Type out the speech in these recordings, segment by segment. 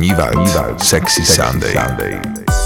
NeeVald, Sexy, Sexy Sunday. Sunday.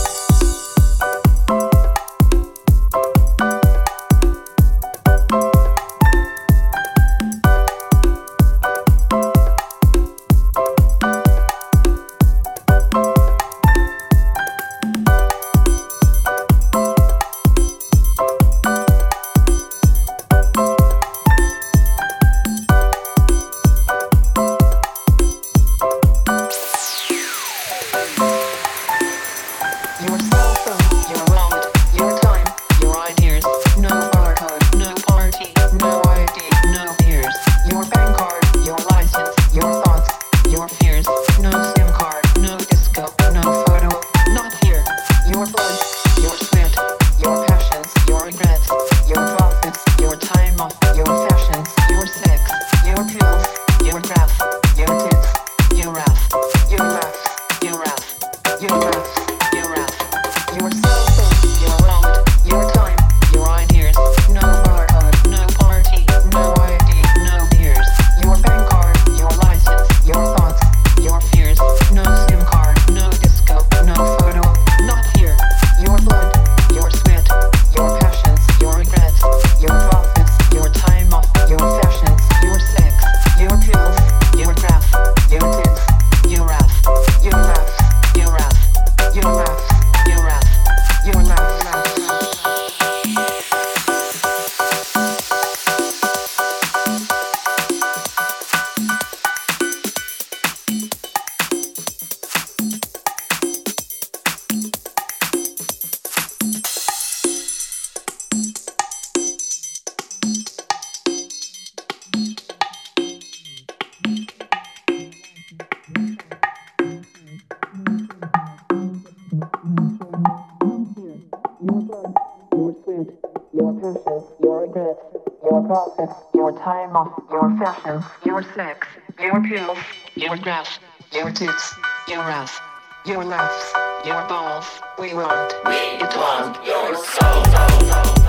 Your time off, your fashion, your sex, your pills, your grass, your tits, your ass, your laughs, your balls. We want, we want your soul. Sexy Sunday.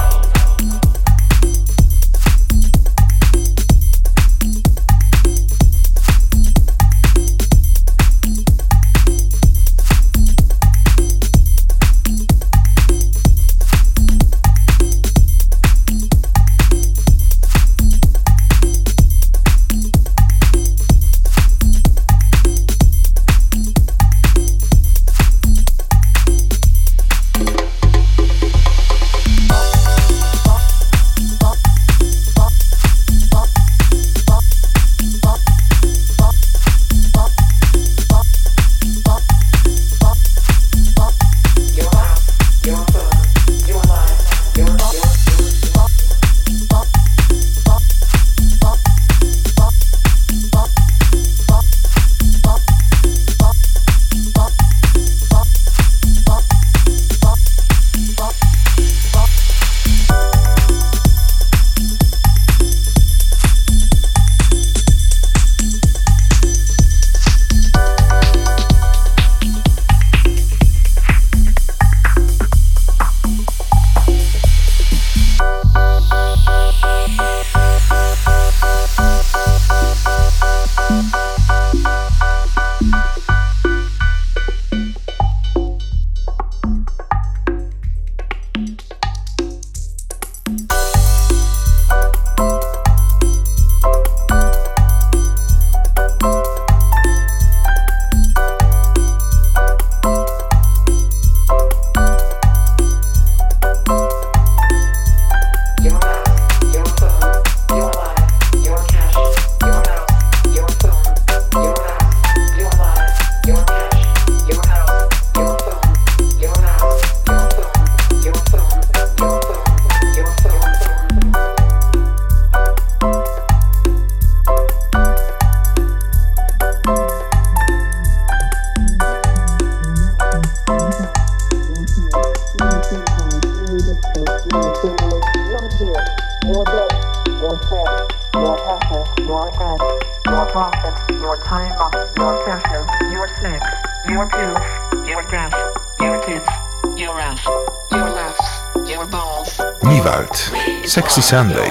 Sexy Sunday.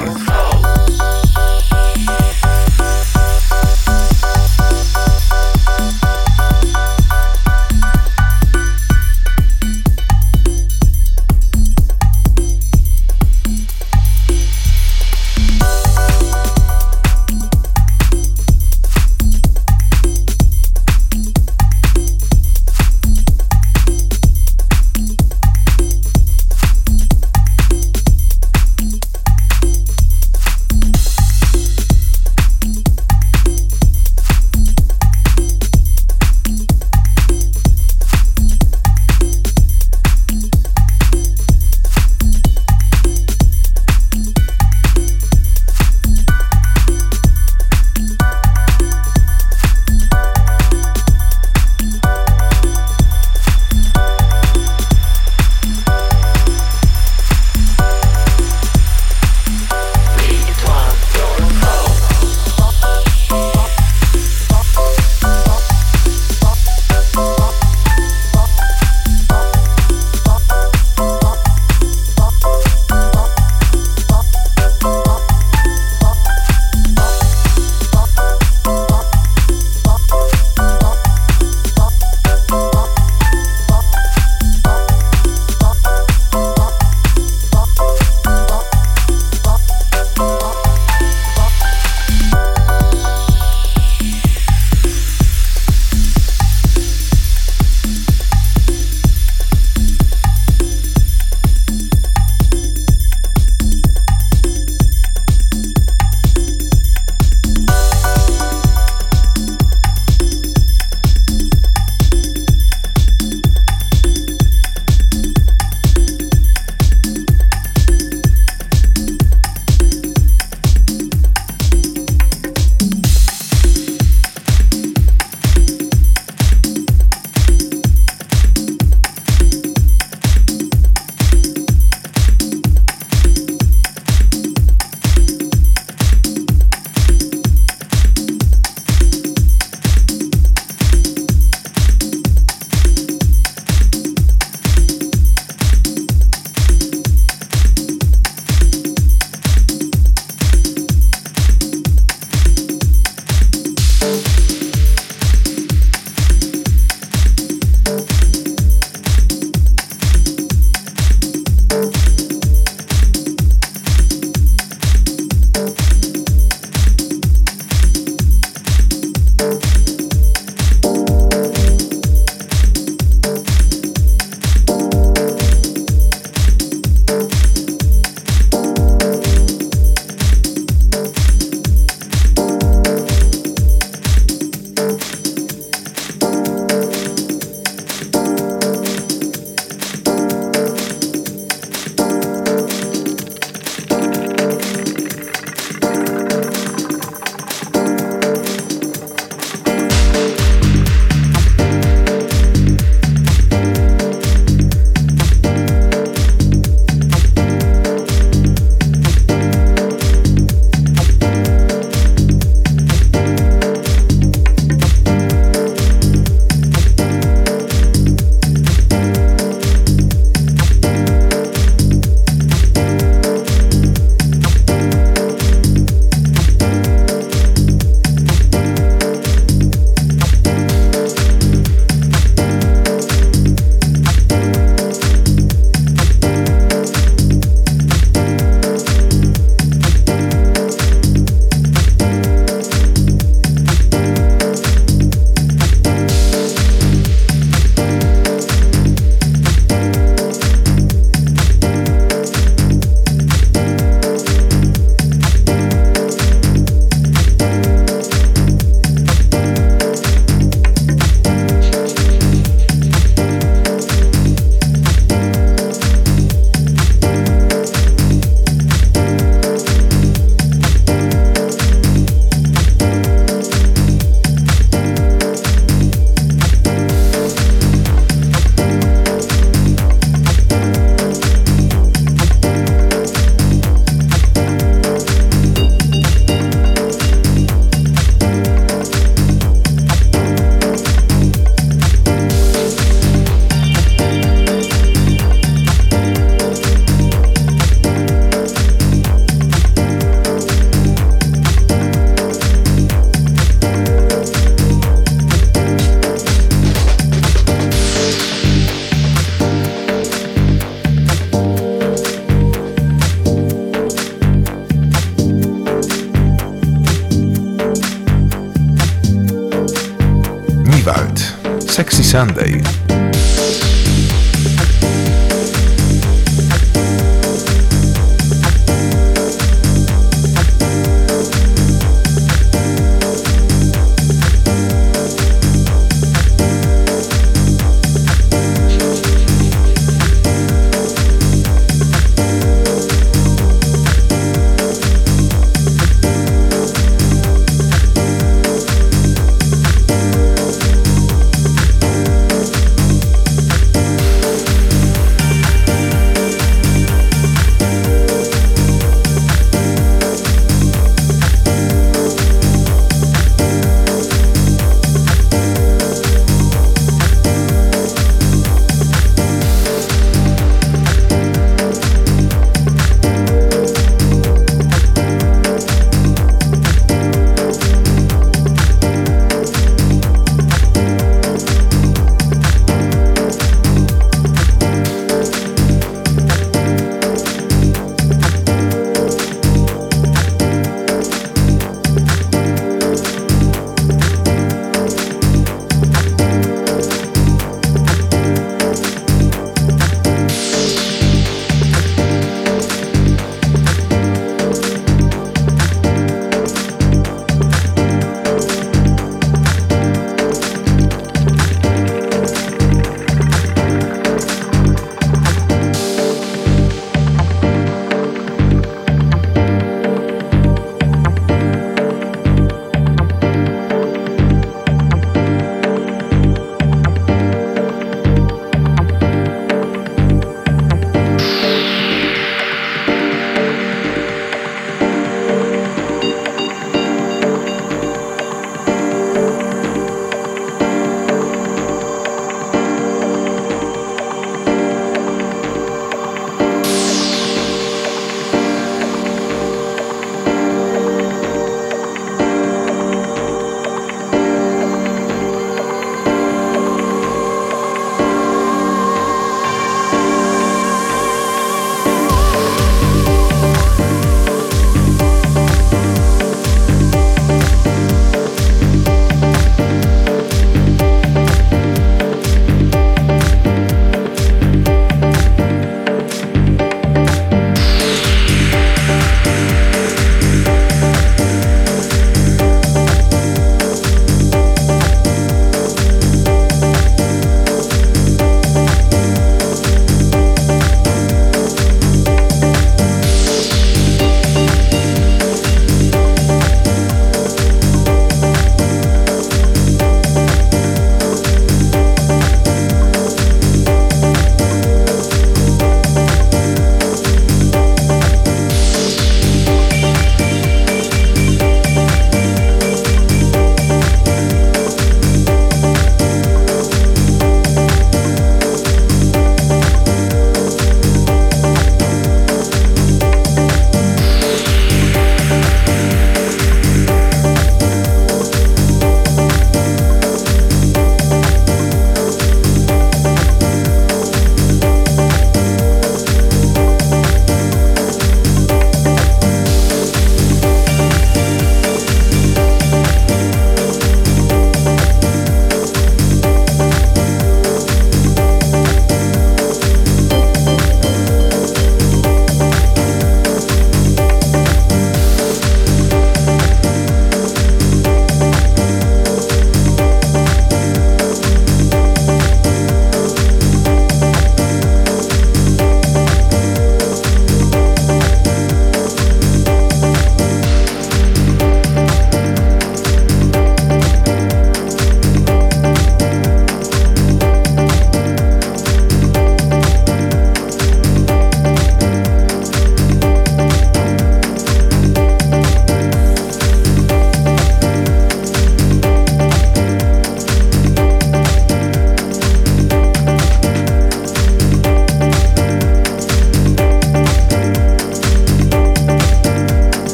Sexy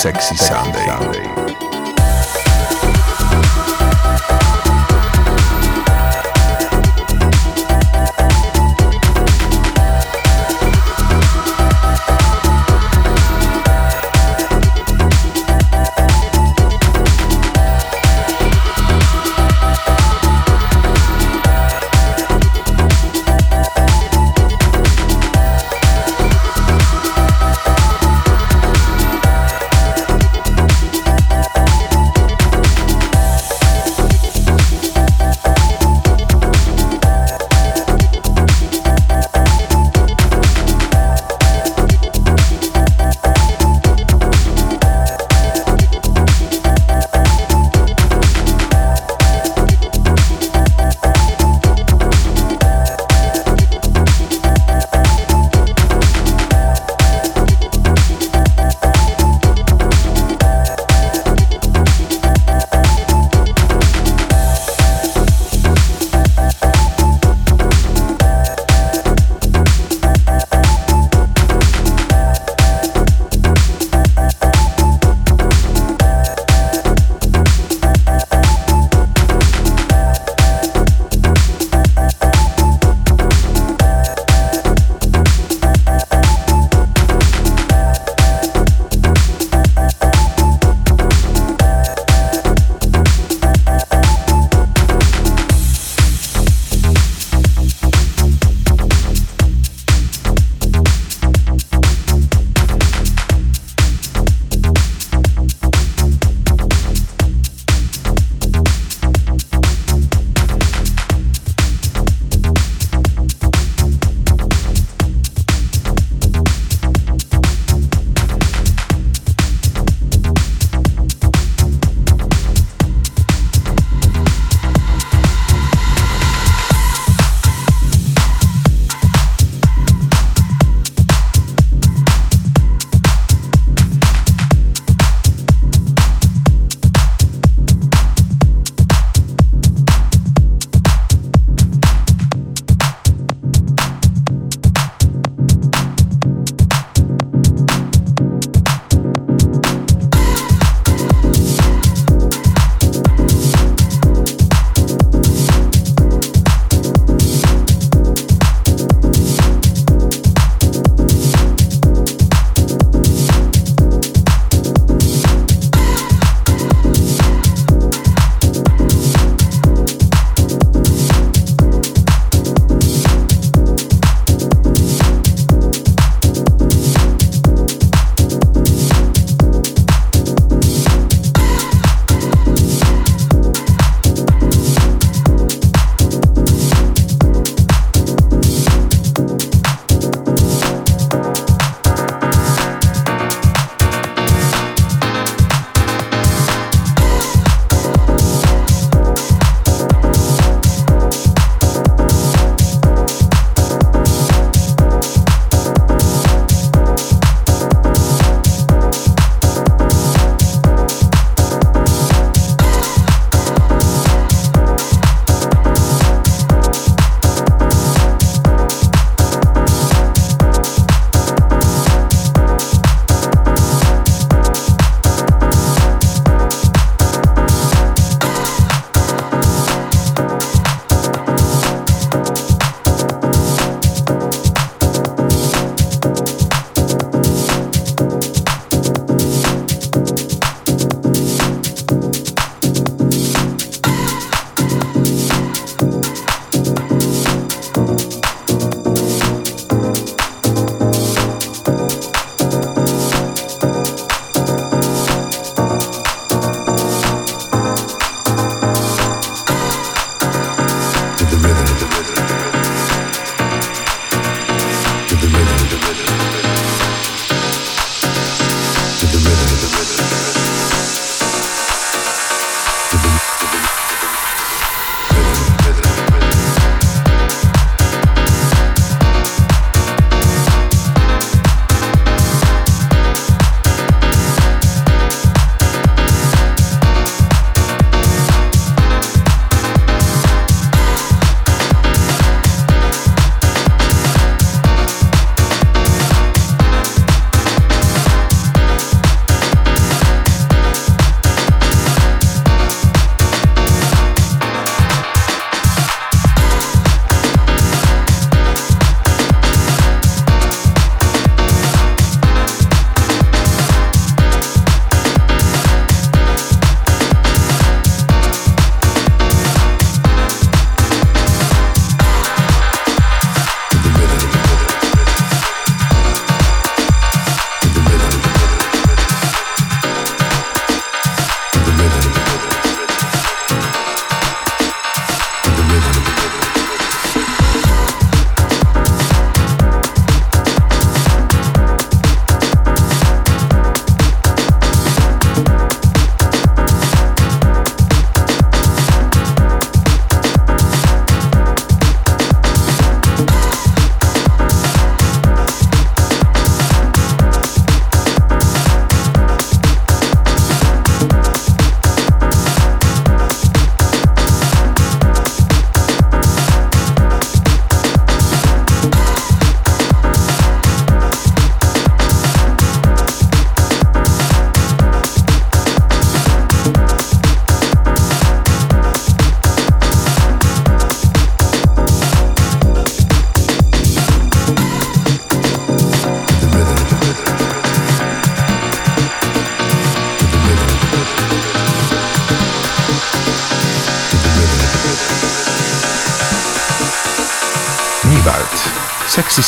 Sexy Sunday.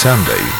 Sunday.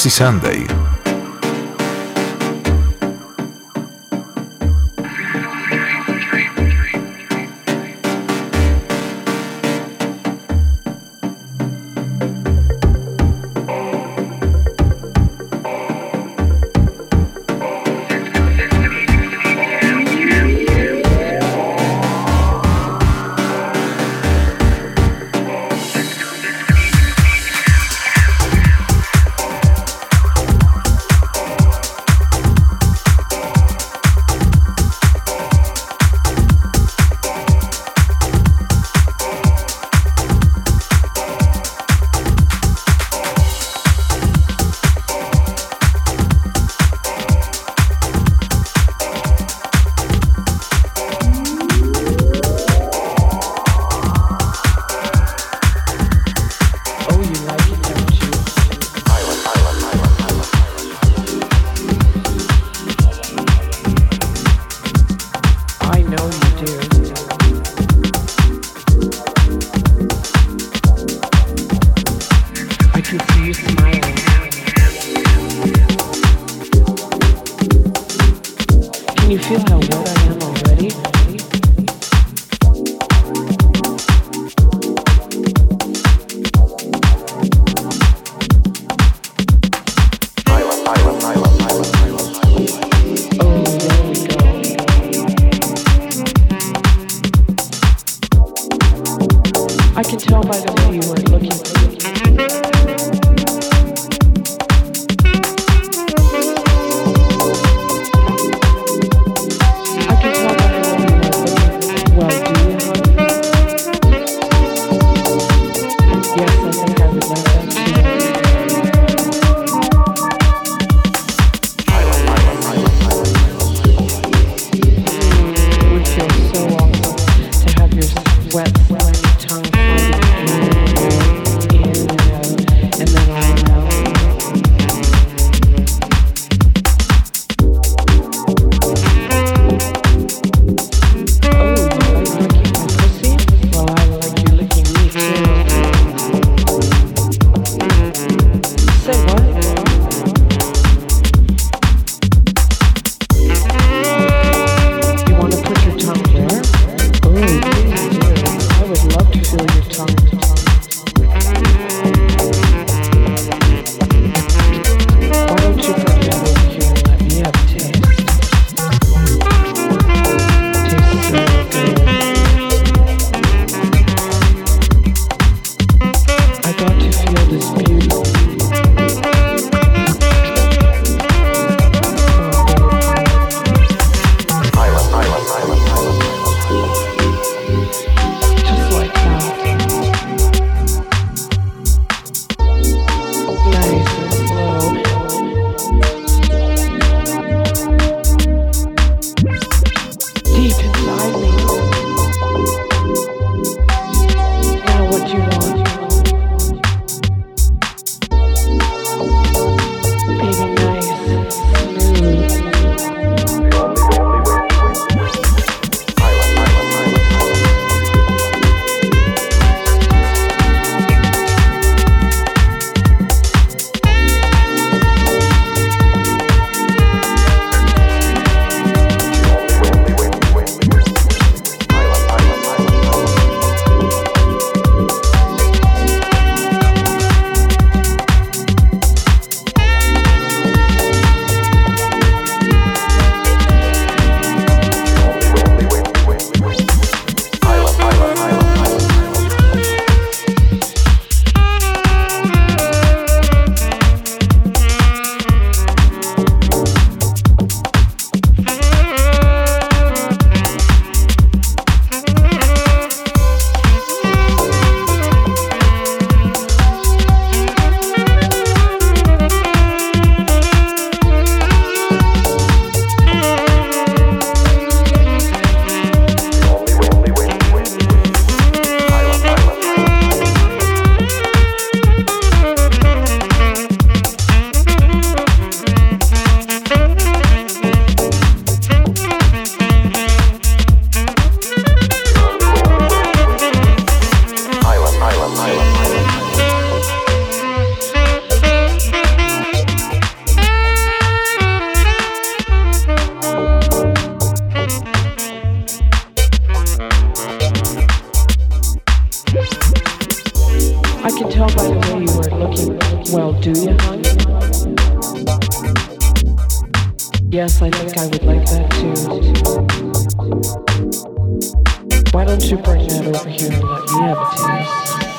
Sexy Sunday. I can tell by the way you are looking. Well, do you. Yes, I think I would like that too. Why don't you bring that over here and let me have a taste?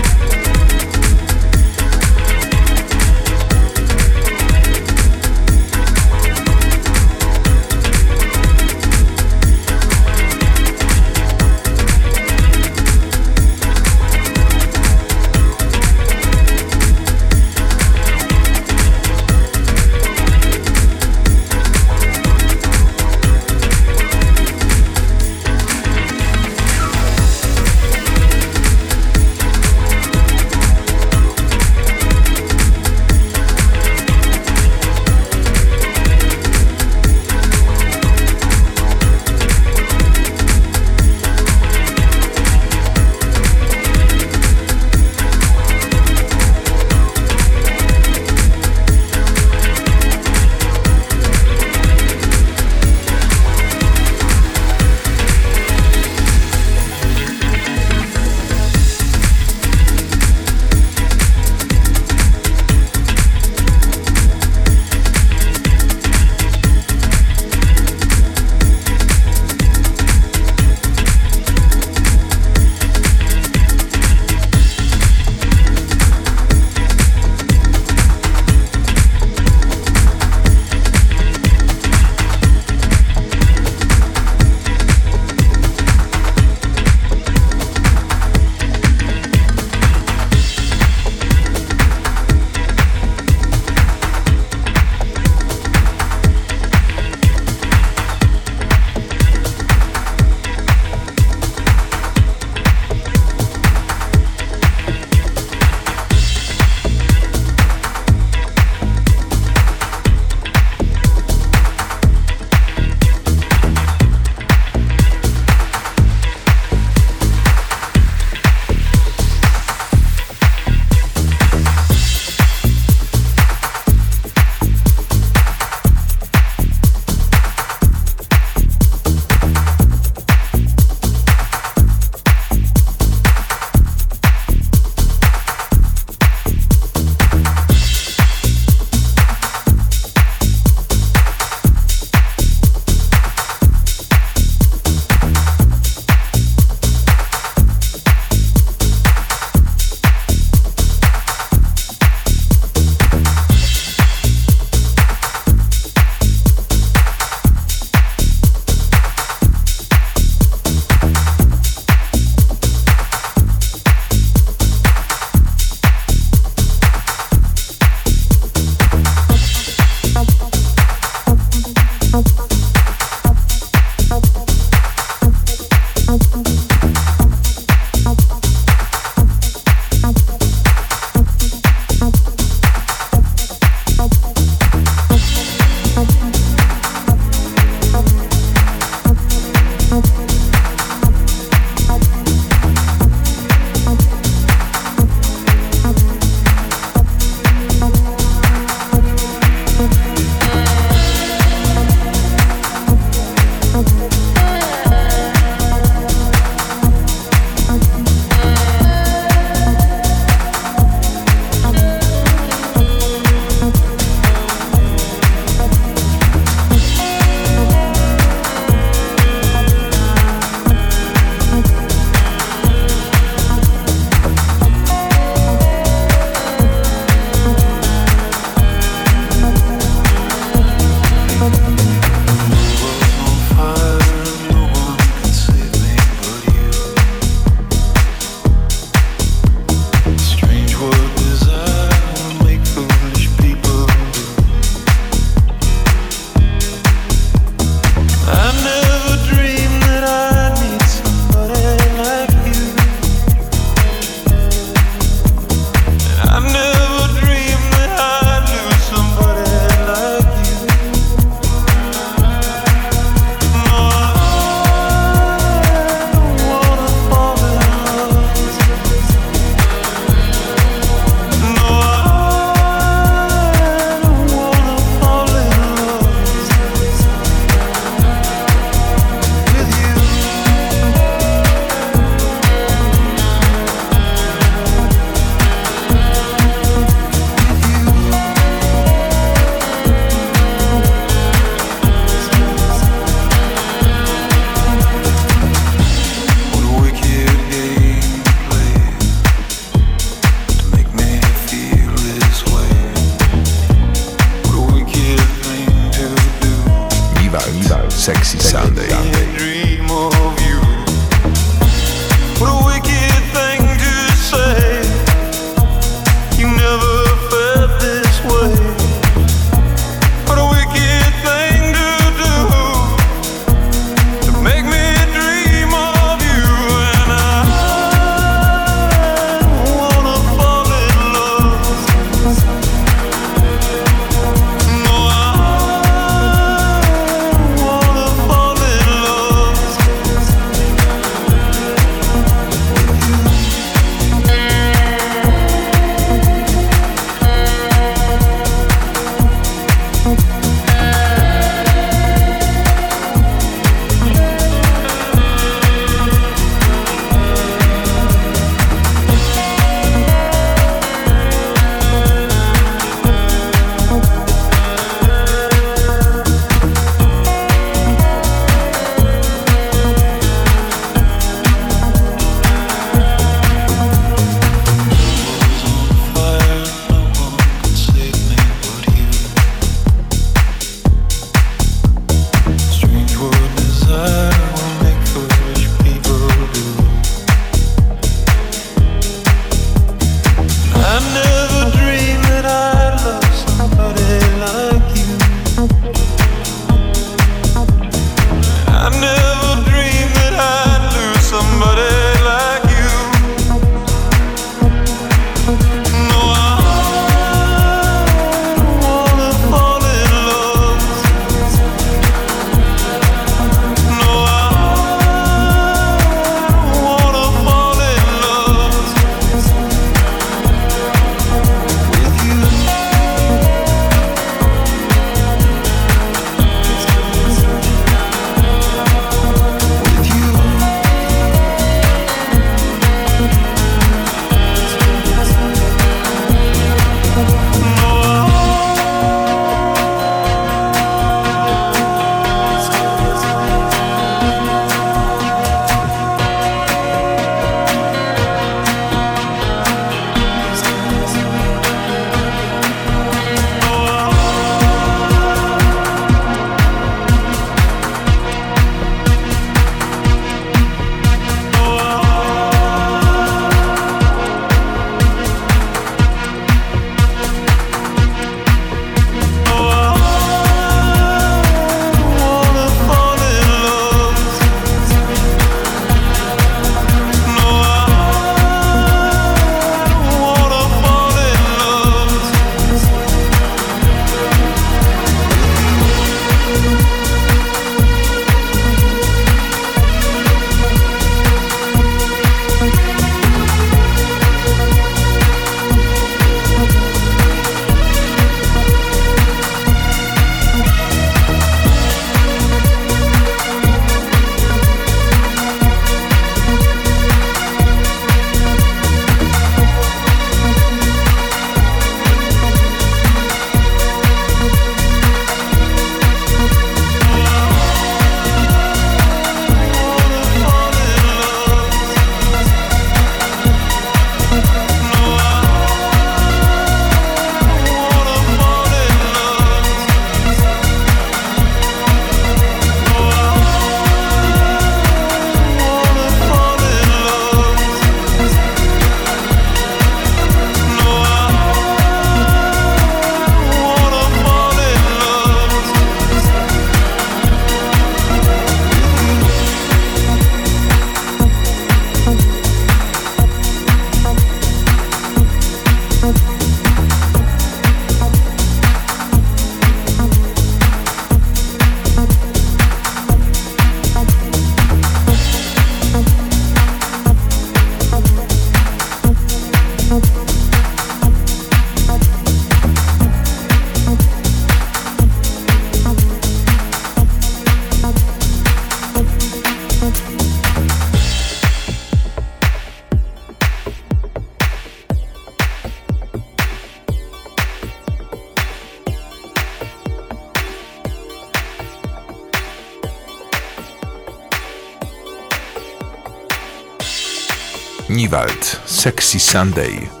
Sunday.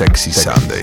Sexy Sunday.